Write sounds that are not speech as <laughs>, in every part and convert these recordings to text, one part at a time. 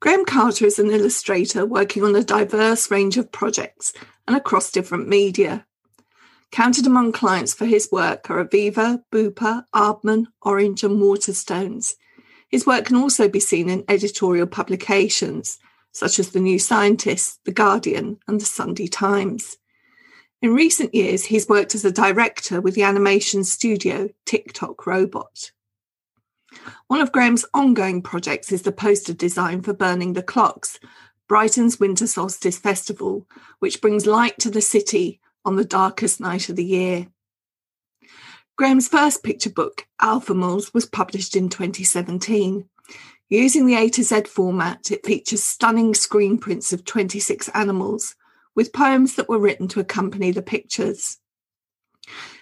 Graham Carter is an illustrator working on a diverse range of projects and across different media. Counted among clients for his work are Aviva, Bupa, Aardman, Orange, and Waterstones. His work can also be seen in editorial publications such as The New Scientist, The Guardian, and The Sunday Times. In recent years, he's worked as a director with the animation studio TikTok Robot. One of Graham's ongoing projects is the poster design for Burning the Clocks, Brighton's Winter Solstice Festival, which brings light to the city on the darkest night of the year. Graham's first picture book, Alphamals, was published in 2017. Using the A to Z format, it features stunning screen prints of 26 animals, with poems that were written to accompany the pictures.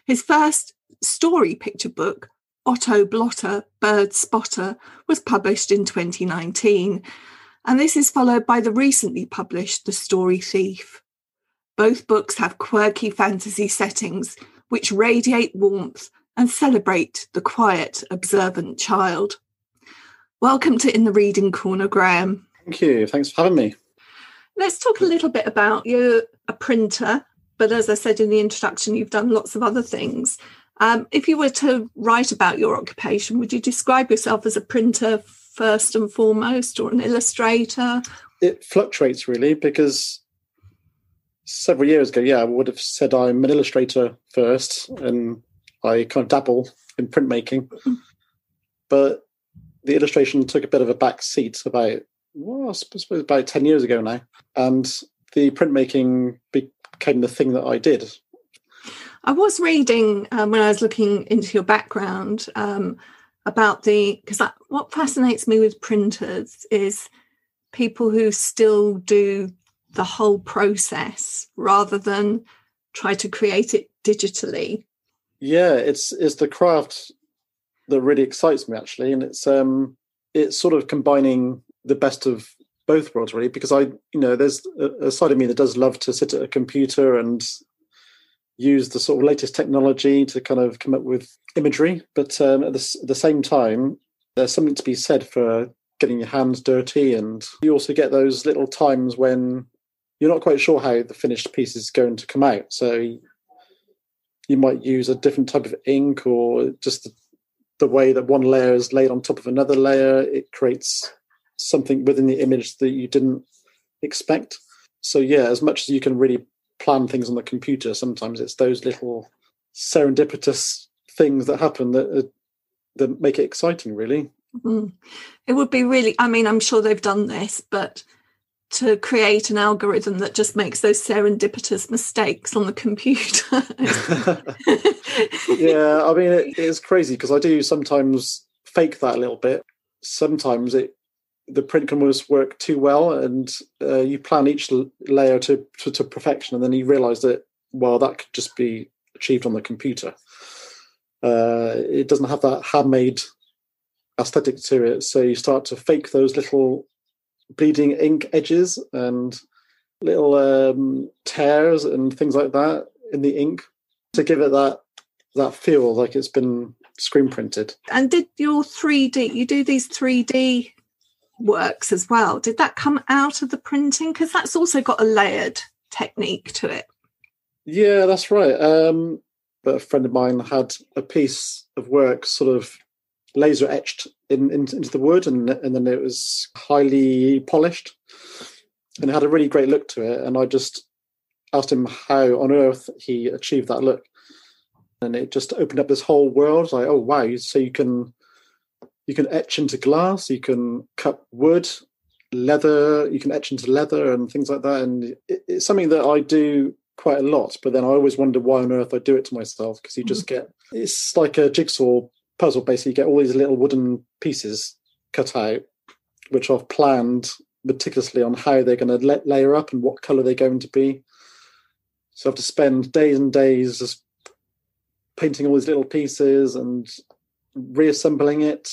His first story picture book, Otto Blotter, Bird Spotter, was published in 2019, and this is followed by the recently published The Story Thief. Both books have quirky fantasy settings which radiate warmth and celebrate the quiet, observant child. Welcome to In the Reading Corner, Graham. Thank you. Thanks for having me. Let's talk a little bit about you're a printer, but as I said in the introduction, you've done lots of other things. Um, if you were to write about your occupation, would you describe yourself as a printer first and foremost or an illustrator? It fluctuates really because several years ago, yeah, I would have said I'm an illustrator first and I kind of dabble in printmaking. Mm-hmm. But the illustration took a bit of a back seat about, well, I suppose about 10 years ago now. And the printmaking became the thing that I did. I was reading um, when I was looking into your background um, about the because what fascinates me with printers is people who still do the whole process rather than try to create it digitally. Yeah, it's it's the craft that really excites me actually, and it's um it's sort of combining the best of both worlds really because I you know there's a, a side of me that does love to sit at a computer and use the sort of latest technology to kind of come up with imagery, but um, at, the, at the same time, there's something to be said for getting your hands dirty, and you also get those little times when you're not quite sure how the finished piece is going to come out. So you might use a different type of ink, or just the, the way that one layer is laid on top of another layer. It creates something within the image that you didn't expect. So yeah, as much as you can really plan things on the computer. Sometimes it's those little serendipitous things that happen that uh, that make it exciting. Really, mm. it would be really. I mean, I'm sure they've done this, but to create an algorithm that just makes those serendipitous mistakes on the computer. <laughs> <laughs> yeah, I mean, it, it's crazy because I do sometimes fake that a little bit. Sometimes it the print can almost work too well, and uh, you plan each layer to, to, to perfection, and then you realise that well, that could just be achieved on the computer. Uh, it doesn't have that handmade aesthetic to it, so you start to fake those little bleeding ink edges and little um, tears and things like that in the ink to give it that that feel like it's been screen printed. And did your 3D, you do these 3D works as well. Did that come out of the printing? Because that's also got a layered technique to it. Yeah, that's right. Um, but a friend of mine had a piece of work sort of laser etched in, in, into the wood, and and then it was highly polished, and it had a really great look to it. And I just asked him how on earth he achieved that look, and it just opened up this whole world. Like, oh wow! So you can you can etch into glass, you can cut wood, leather, you can etch into leather and things like that. And it, it's something that I do quite a lot, but then I always wonder why on earth I do it to myself because you just mm-hmm. get it's like a jigsaw puzzle basically. You get all these little wooden pieces cut out, which I've planned meticulously on how they're going to layer up and what color they're going to be. So I have to spend days and days just painting all these little pieces and reassembling it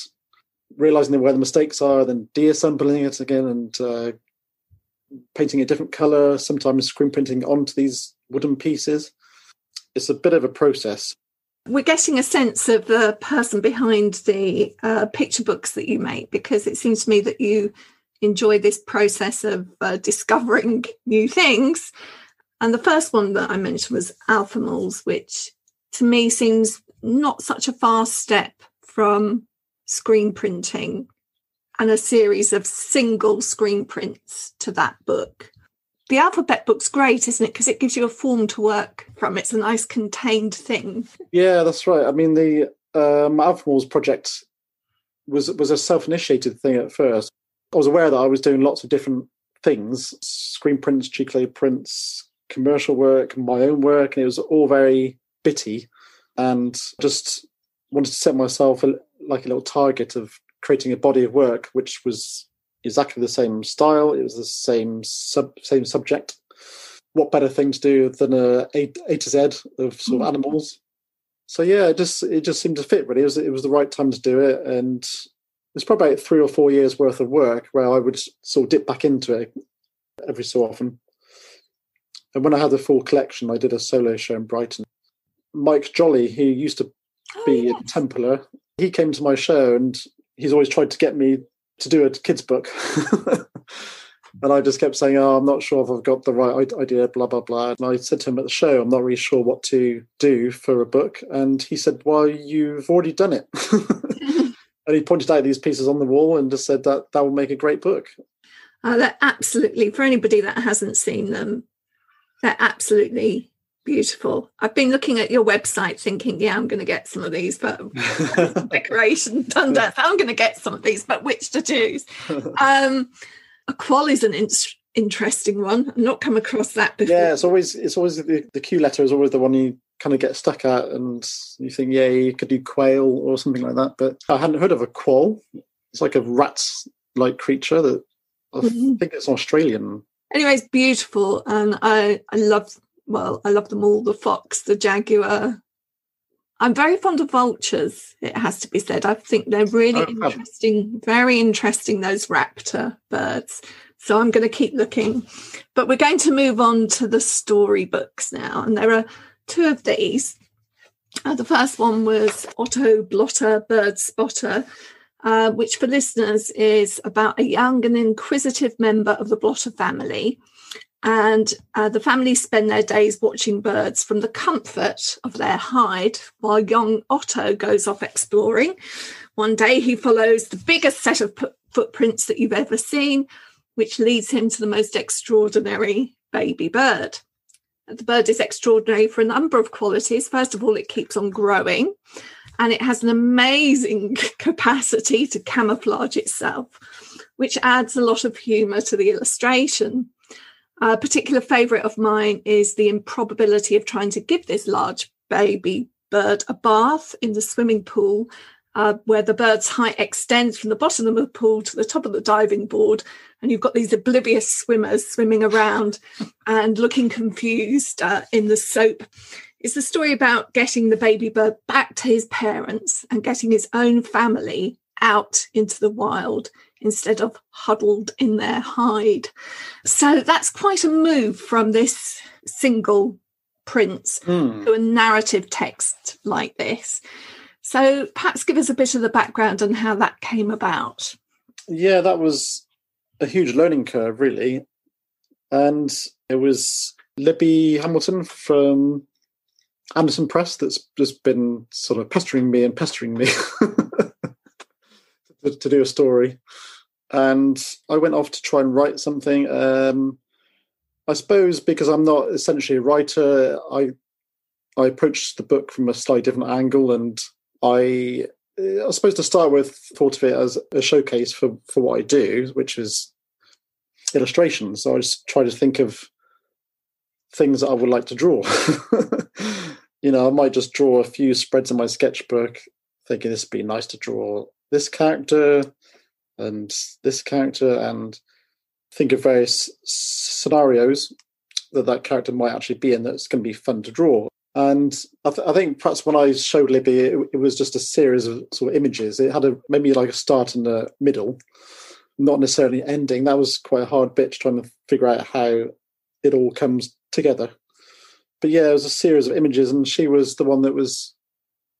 realizing where the mistakes are, then deassembling it again and uh, painting a different color, sometimes screen printing onto these wooden pieces. It's a bit of a process. We're getting a sense of the person behind the uh, picture books that you make because it seems to me that you enjoy this process of uh, discovering <laughs> new things. And the first one that I mentioned was Alphamals, which to me seems not such a fast step from screen printing and a series of single screen prints to that book. The alphabet book's great, isn't it? Because it gives you a form to work from. It's a nice contained thing. Yeah, that's right. I mean, the um, Alphamals project was was a self initiated thing at first. I was aware that I was doing lots of different things: screen prints, Giclée prints, commercial work, my own work, and it was all very bitty. And just wanted to set myself a, like a little target of creating a body of work which was exactly the same style. It was the same sub same subject. What better thing to do than a A, a to Z of sort of mm. animals? So yeah, it just it just seemed to fit really. It was it was the right time to do it, and it's probably about three or four years worth of work where I would sort of dip back into it every so often. And when I had the full collection, I did a solo show in Brighton. Mike Jolley, who used to oh, be yes. in Templar, he came to my show and he's always tried to get me to do a kids book. <laughs> and I just kept saying, "Oh, I'm not sure if I've got the right idea." Blah blah blah. And I said to him at the show, "I'm not really sure what to do for a book." And he said, "Well, you've already done it." <laughs> and he pointed out these pieces on the wall and just said that that will make a great book. Uh, that absolutely for anybody that hasn't seen them, they're absolutely Beautiful. I've been looking at your website thinking, yeah, I'm going to get some of these, but <laughs> decoration done death. I'm going to get some of these, but which to choose? Um, a quoll is an in- interesting one. I've not come across that before. Yeah, it's always it's always the, the Q letter is always the one you kind of get stuck at, and you think, yeah, you could do quail or something like that. But I hadn't heard of a quoll. It's like a rat-like creature that I mm-hmm. think it's Australian. Anyway, it's beautiful, and I I love well, I love them all the fox, the jaguar. I'm very fond of vultures, it has to be said. I think they're really oh, interesting, very interesting, those raptor birds. So I'm going to keep looking. But we're going to move on to the storybooks now. And there are two of these. Uh, the first one was Otto Blotter, Bird Spotter, uh, which for listeners is about a young and inquisitive member of the Blotter family and uh, the family spend their days watching birds from the comfort of their hide while young Otto goes off exploring. One day he follows the biggest set of p- footprints that you've ever seen, which leads him to the most extraordinary baby bird. The bird is extraordinary for a number of qualities. First of all, it keeps on growing and it has an amazing <laughs> capacity to camouflage itself, which adds a lot of humour to the illustration. A particular favourite of mine is the improbability of trying to give this large baby bird a bath in the swimming pool, uh, where the bird's height extends from the bottom of the pool to the top of the diving board. And you've got these oblivious swimmers swimming around <laughs> and looking confused uh, in the soap. It's the story about getting the baby bird back to his parents and getting his own family out into the wild instead of huddled in their hide. So that's quite a move from this single print mm. to a narrative text like this. So perhaps give us a bit of the background on how that came about. Yeah, that was a huge learning curve, really. And it was Libby Hamilton from Andersen Press that's just been sort of pestering me and pestering me <laughs> to, do a story and I went off to try and write something. Um, I suppose because I'm not essentially a writer, I I approached the book from a slightly different angle, and I I suppose to start with thought of it as a showcase for for what I do, which is illustration. So I just try to think of things that I would like to draw. <laughs> you know, I might just draw a few spreads in my sketchbook, thinking this would be nice to draw this character and this character and think of various scenarios that that character might actually be in that's going to be fun to draw. And I, th- I think perhaps when I showed Libby, it, it, was just a series of sort of images. It had a maybe like a start and a middle, not necessarily ending. That was quite a hard bit trying to figure out how it all comes together. But yeah, it was a series of images, and she was the one that was,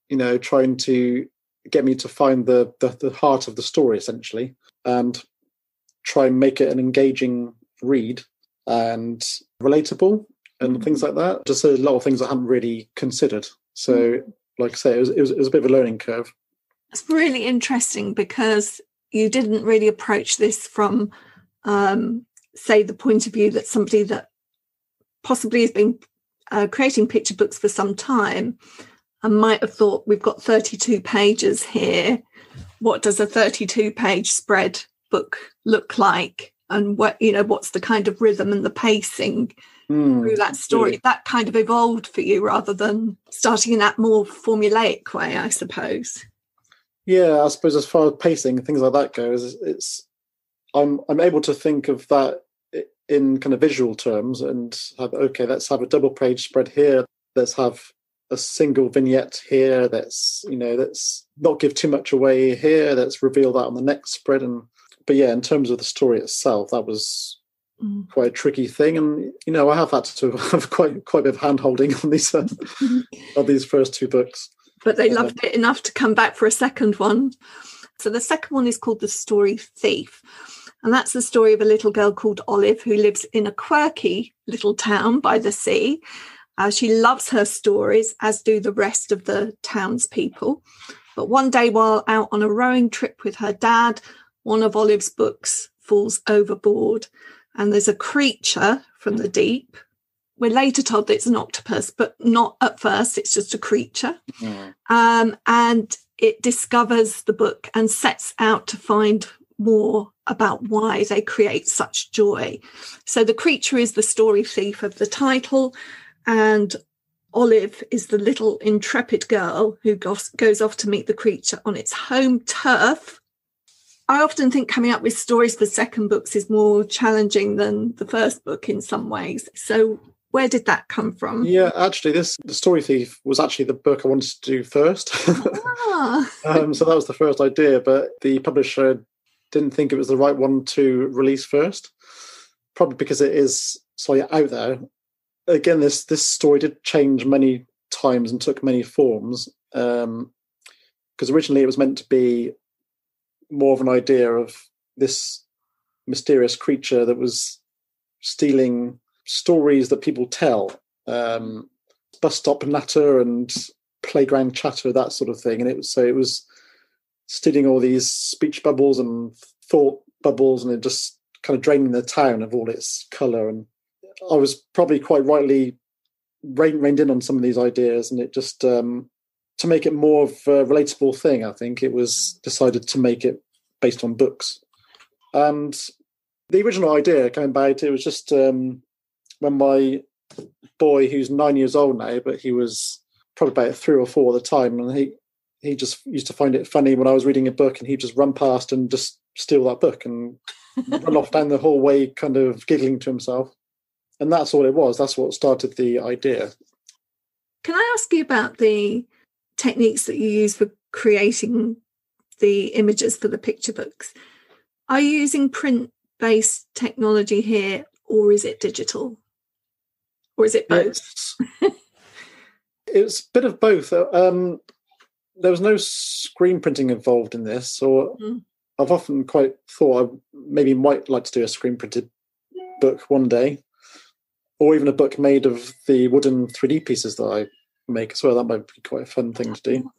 you know, trying to get me to find the, the, the heart of the story essentially. And try and make it an engaging read and relatable and things like that. Just a lot of things I hadn't really considered. So, like I say, it was, it was, it was a bit of a learning curve. It's really interesting because you didn't really approach this from, um, say, the point of view that somebody that possibly has been uh, creating picture books for some time and might have thought we've got 32 pages here. What does a 32 page spread book look like? And what, you know, what's the kind of rhythm and the pacing mm, through that story? Yeah. That kind of evolved for you rather than starting in that more formulaic way, I suppose. Yeah, I suppose as far as pacing and things like that goes, it's I'm I'm able to think of that in kind of visual terms and have okay, let's have a double page spread here. Let's have a single vignette here. That's you know, let's not give too much away here. Let's reveal that on the next spread. And but yeah, in terms of the story itself, that was mm. quite a tricky thing. And you know, I have had to <laughs> have quite quite a bit of hand holding on these uh, <laughs> on these first two books but they loved it enough to come back for a second one. So the second one is called The Story Thief. And that's the story of a little girl called Olive who lives in a quirky little town by the sea. Uh, she loves her stories, as do the rest of the townspeople. But one day, while out on a rowing trip with her dad, one of Olive's books falls overboard, and there's a creature from the deep we're later told that it's an octopus, but not at first. It's just a creature. Mm. Um, and it discovers the book and sets out to find more about why they create such joy. So the creature is the story thief of the title, and Olive is the little intrepid girl who goes off to meet the creature on its home turf. I often think coming up with stories for second books is more challenging than the first book in some ways. So, where did that come from? Yeah, actually, this the Story Thief was actually the book I wanted to do first. Ah. <laughs> um, so that was the first idea, but the publisher didn't think it was the right one to release first, probably because it is slightly out there. Again, this this story did change many times and took many forms. Because um, originally it was meant to be more of an idea of this mysterious creature that was stealing stories that people tell, um, bus stop natter and playground chatter, that sort of thing. And it was so it was stealing all these speech bubbles and thought bubbles, and it just kind of draining the town of all its colour. And I was probably quite rightly reined in on some of these ideas, and it just um, to make it more of a relatable thing. I think it was decided to make it based on books, and the original idea came about. it was just um, when my boy, who's nine years old now, but he was probably about three or four at the time, and he he just used to find it funny when I was reading a book, and he'd just run past and just steal that book and run off <laughs> down the hallway, kind of giggling to himself. And that's all it was. That's what started the idea. Can I ask you about the techniques that you use for creating the images for the picture books? Are you using print based technology here or is it digital? or is it both? it's a bit of both. Uh, um, there was no screen printing involved in this, or mm. I've often quite thought I maybe might like to do a screen printed book one day, or even a book made of the wooden 3D pieces that I make as well. That might be quite a fun thing to do.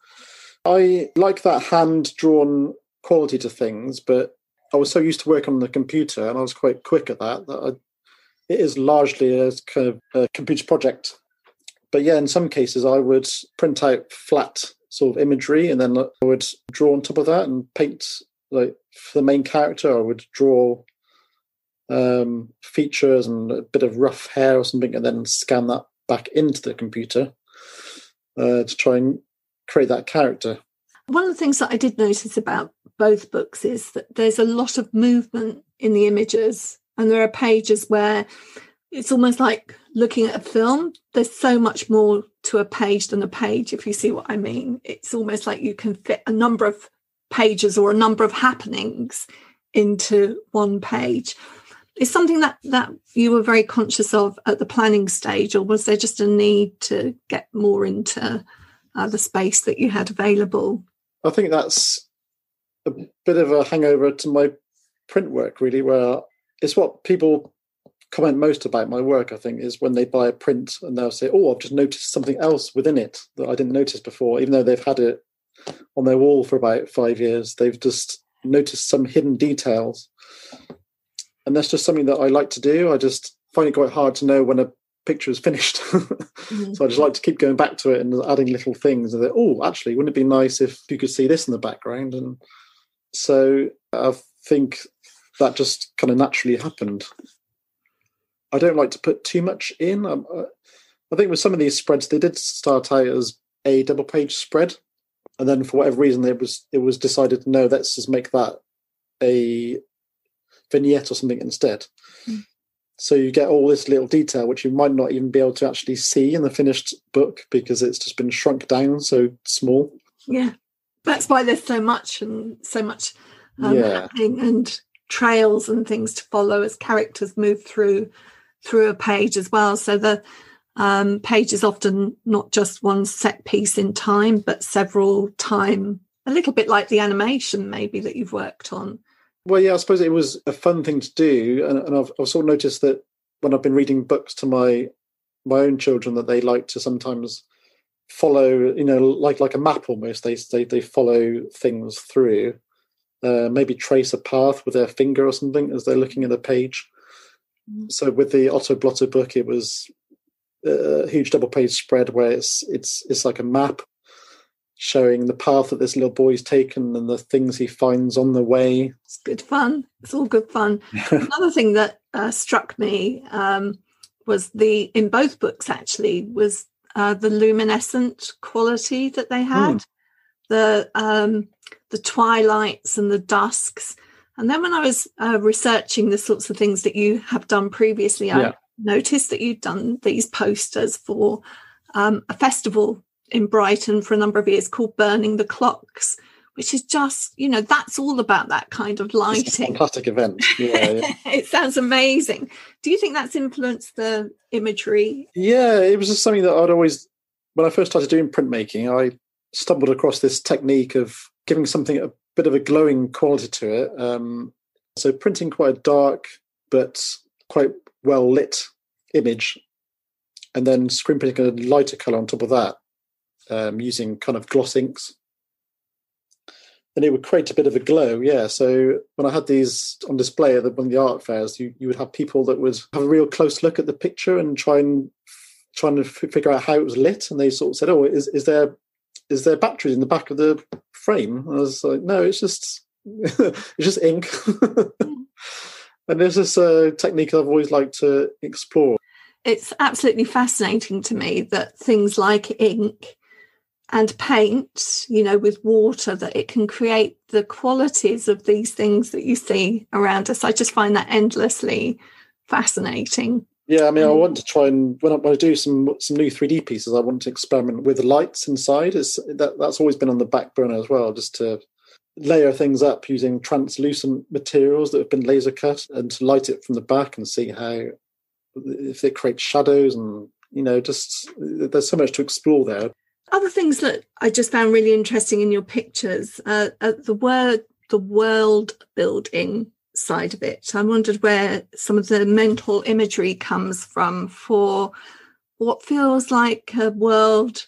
I like that hand drawn quality to things, but I was so used to working on the computer and I was quite quick at that that I it is largely a kind of a computer project. But yeah, in some cases, I would print out flat sort of imagery and then I would draw on top of that and paint like for the main character. I would draw um, features and a bit of rough hair or something, and then scan that back into the computer uh, to try and create that character. One of the things that I did notice about both books is that there's a lot of movement in the images and there are pages where it's almost like looking at a film. There's so much more to a page than a page, if you see what I mean. It's almost like you can fit a number of pages or a number of happenings into one page. Is something that that you were very conscious of at the planning stage, or was there just a need to get more into uh, the space that you had available? I think that's a bit of a hangover to my print work really, where it's what people comment most about my work. I think is when they buy a print and they'll say, "Oh, I've just noticed something else within it that I didn't notice before," even though they've had it on their wall for about five years. They've just noticed some hidden details, and that's just something that I like to do. I just find it quite hard to know when a picture is finished. <laughs> mm-hmm. So I just like to keep going back to it and adding little things. And oh, actually, wouldn't it be nice if you could see this in the background? And so I think that just kind of naturally happened. I don't like to put too much in. Um, uh, I think with some of these spreads, they did start out as a double page spread, and then for whatever reason, it was it was decided no, let's just make that a vignette or something instead. Mm. So you get all this little detail, which you might not even be able to actually see in the finished book because it's just been shrunk down so small. Yeah, that's why there's so much and so much um, yeah. happening and trails and things to follow as characters move through through a page as well. So the um, page is often not just one set piece in time, but several time. A little bit like the animation, maybe that you've worked on. Well, yeah, I suppose it was a fun thing to do, and, and I've, I've sort of noticed that when I've been reading books to my my own children, that they like to sometimes follow, you know, like like a map almost. They they they follow things through, uh, maybe trace a path with their finger or something as they're looking at the page. Mm. So with the Otto Blotter book, it was a huge double page spread where it's it's it's like a map showing the path that this little boy's taken and the things he finds on the way. It's good fun. It's all good fun. <laughs> Another thing that uh, struck me um, was the in both books actually was uh, the luminescent quality that they had, mm. the um, the twilights and the dusks. And then when I was uh, researching the sorts of things that you have done previously, yeah. I noticed that you'd done these posters for um, a festival in Brighton for a number of years called Burning the Clocks, which is just, you know, that's all about that kind of lighting. fantastic event. <laughs> Yeah, yeah. it sounds amazing. Do you think that's influenced the imagery? Yeah, it was just something that I'd always, when I first started doing printmaking, I stumbled across this technique of giving something a bit of a glowing quality to it. Um, so printing quite a dark but quite well lit image, and then screen printing a lighter color on top of that um, using kind of gloss inks. And it would create a bit of a glow, yeah. So when I had these on display at one of the art fairs, you, you would have people that would have a real close look at the picture and try and trying to f- figure out how it was lit. And they sort of said, "Oh, is is there is there batteries in the back of the frame?" And I was like, "No, it's just <laughs> it's just ink." <laughs> and this uh, technique I've always liked to explore. It's absolutely fascinating to me that things like ink and paint, you know, with water, that it can create the qualities of these things that you see around us. I just find that endlessly fascinating. Yeah, I mean, I um, want to try and when I, when I do some some new three D pieces, I want to experiment with lights inside. It's that that's always been on the back burner as well, just to layer things up using translucent materials that have been laser cut and to light it from the back and see how if it creates shadows and you know just there's so much to explore there other things that I just found really interesting in your pictures, uh, the word, the world building side of it. I wondered where some of the mental imagery comes from for what feels like a world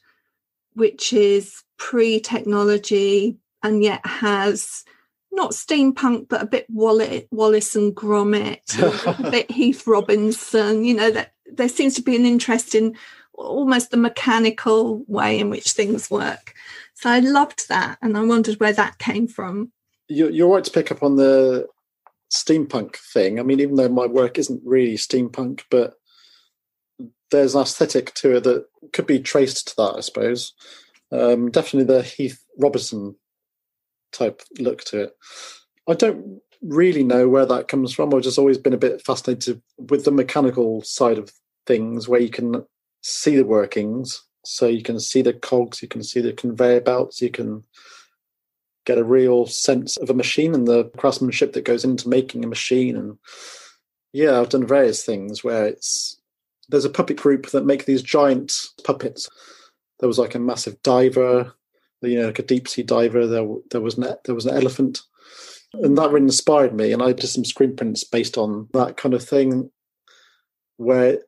which is pre-technology and yet has not steampunk, but a bit Wallace and Gromit, a <laughs> bit Heath Robinson. You know that there seems to be an interest in almost the mechanical way in which things work. So I loved that, and I wondered where that came from. You're, right to pick up on the steampunk thing. I mean, even though my work isn't really steampunk, but there's an aesthetic to it that could be traced to that, I suppose. Um, definitely the Heath Robertson type look to it. I don't really know where that comes from. I've just always been a bit fascinated with the mechanical side of things, where you can see the workings. So you can see the cogs, you can see the conveyor belts, you can get a real sense of a machine and the craftsmanship that goes into making a machine. And yeah, I've done various things where it's there's a puppet group that make these giant puppets. There was like a massive diver, you know, like a deep sea diver. There, there was an, there was an elephant. And that really inspired me. And I did some screen prints based on that kind of thing, where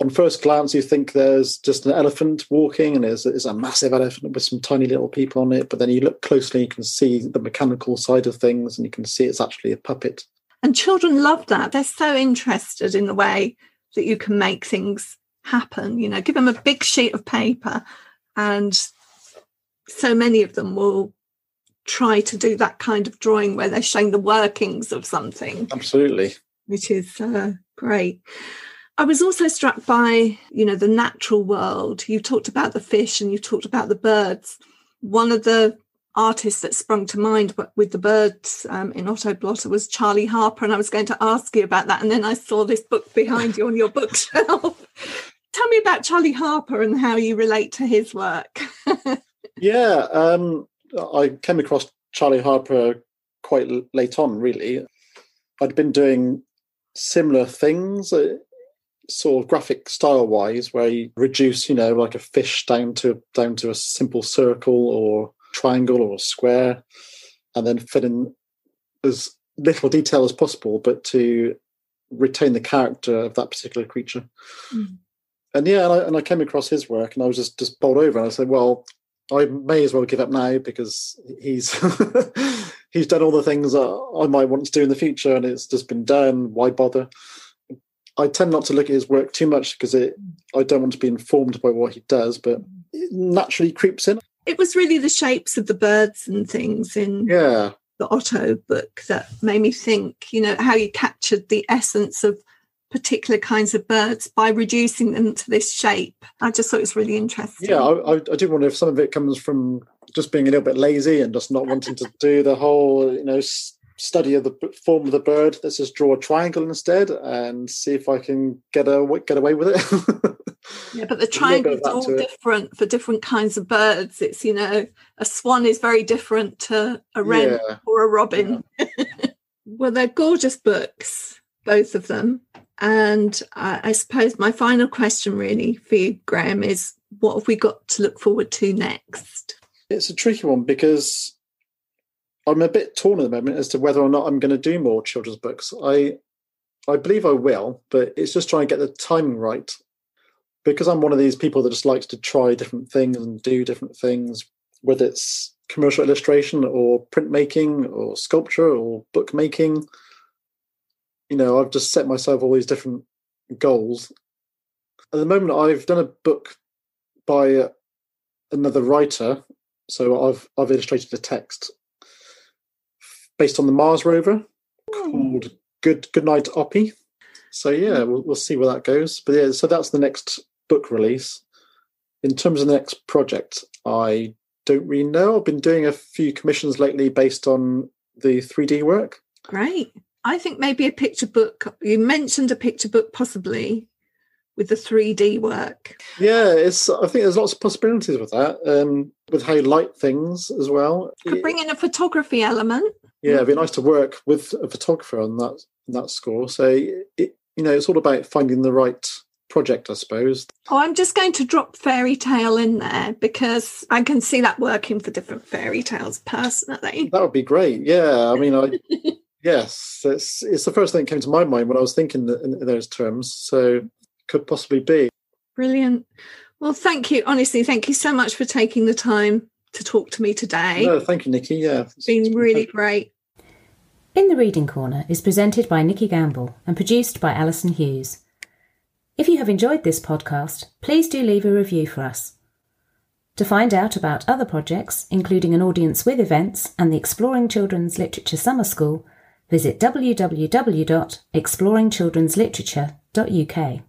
on first glance you think there's just an elephant walking and there's, there's a massive elephant with some tiny little people on it. But then you look closely, you can see the mechanical side of things and you can see it's actually a puppet. And children love that. They're so interested in the way that you can make things happen. You know, give them a big sheet of paper, and so many of them will try to do that kind of drawing where they're showing the workings of something. Absolutely. Which is uh, great. I was also struck by, you know, the natural world. You talked about the fish and you talked about the birds. One of the artists that sprung to mind with the birds um, in Otto Blotter was Charlie Harper, and I was going to ask you about that. And then I saw this book behind you on your bookshelf. <laughs> Tell me about Charlie Harper and how you relate to his work. <laughs> yeah, um, I came across Charlie Harper quite late on, really. I'd been doing similar things. Sort of graphic style wise where you reduce you know like a fish down to down to a simple circle or triangle or a square, and then fit in as little detail as possible, but to retain the character of that particular creature. Mm. And yeah, and I, and I came across his work, and I was just just bowled over, and I said, well. I may as well give up now because he's <laughs> he's done all the things that I might want to do in the future, and it's just been done. Why bother? I tend not to look at his work too much because it I don't want to be informed by what he does, but it naturally creeps in it was really the shapes of the birds and things in yeah the Otto book that made me think, you know, how you captured the essence of particular kinds of birds by reducing them to this shape. I just thought it was really interesting. Yeah, I, I do wonder if some of it comes from just being a little bit lazy and just not wanting to do the whole, you know, study of the form of the bird. Let's just draw a triangle instead and see if I can get a get away with it. <laughs> Yeah, but the triangles are all different for different kinds of birds. It's, you know, a swan is very different to a wren yeah. or a robin. Yeah. <laughs> well, they're gorgeous books, both of them. And I, I suppose my final question, really, for you, Graham, is what have we got to look forward to next? It's a tricky one because I'm a bit torn at the moment as to whether or not I'm going to do more children's books. I I believe I will, but it's just trying to get the timing right because I'm one of these people that just likes to try different things and do different things, whether it's commercial illustration or printmaking or sculpture or bookmaking. You know, I've just set myself all these different goals. At the moment, I've done a book by another writer, so I've I've illustrated a text based on the Mars rover oh. called Good Goodnight Oppy. So yeah, hmm. we'll, we'll see where that goes. But yeah, so that's the next book release. In terms of the next project, I don't really know. I've been doing a few commissions lately based on the 3D work. Great. I think maybe a picture book. You mentioned a picture book possibly with the 3D work. Yeah, it's. I think there's lots of possibilities with that, um, with how you light things as well. Could bring in a photography element. Yeah, it'd be nice to work with a photographer on that that score. So it, you know, it's all about finding the right project, I suppose. Oh, I'm just going to drop fairy tale in there because I can see that working for different fairy tales personally. That would be great. Yeah, I mean, I <laughs> yes, it's it's the first thing that came to my mind when I was thinking in, in those terms. So could possibly be brilliant. Well, thank you. Honestly, thank you so much for taking the time to talk to me today. No, thank you, Nikki. Yeah, it's been it's really great. In the Reading Corner is presented by Nikki Gamble and produced by Alison Hughes. If you have enjoyed this podcast, please do leave a review for us. To find out about other projects, including an audience with events and the Exploring Children's Literature Summer School, visit www.exploringchildren'sliterature.uk.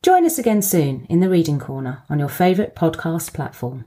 Join us again soon in the Reading Corner on your favourite podcast platform.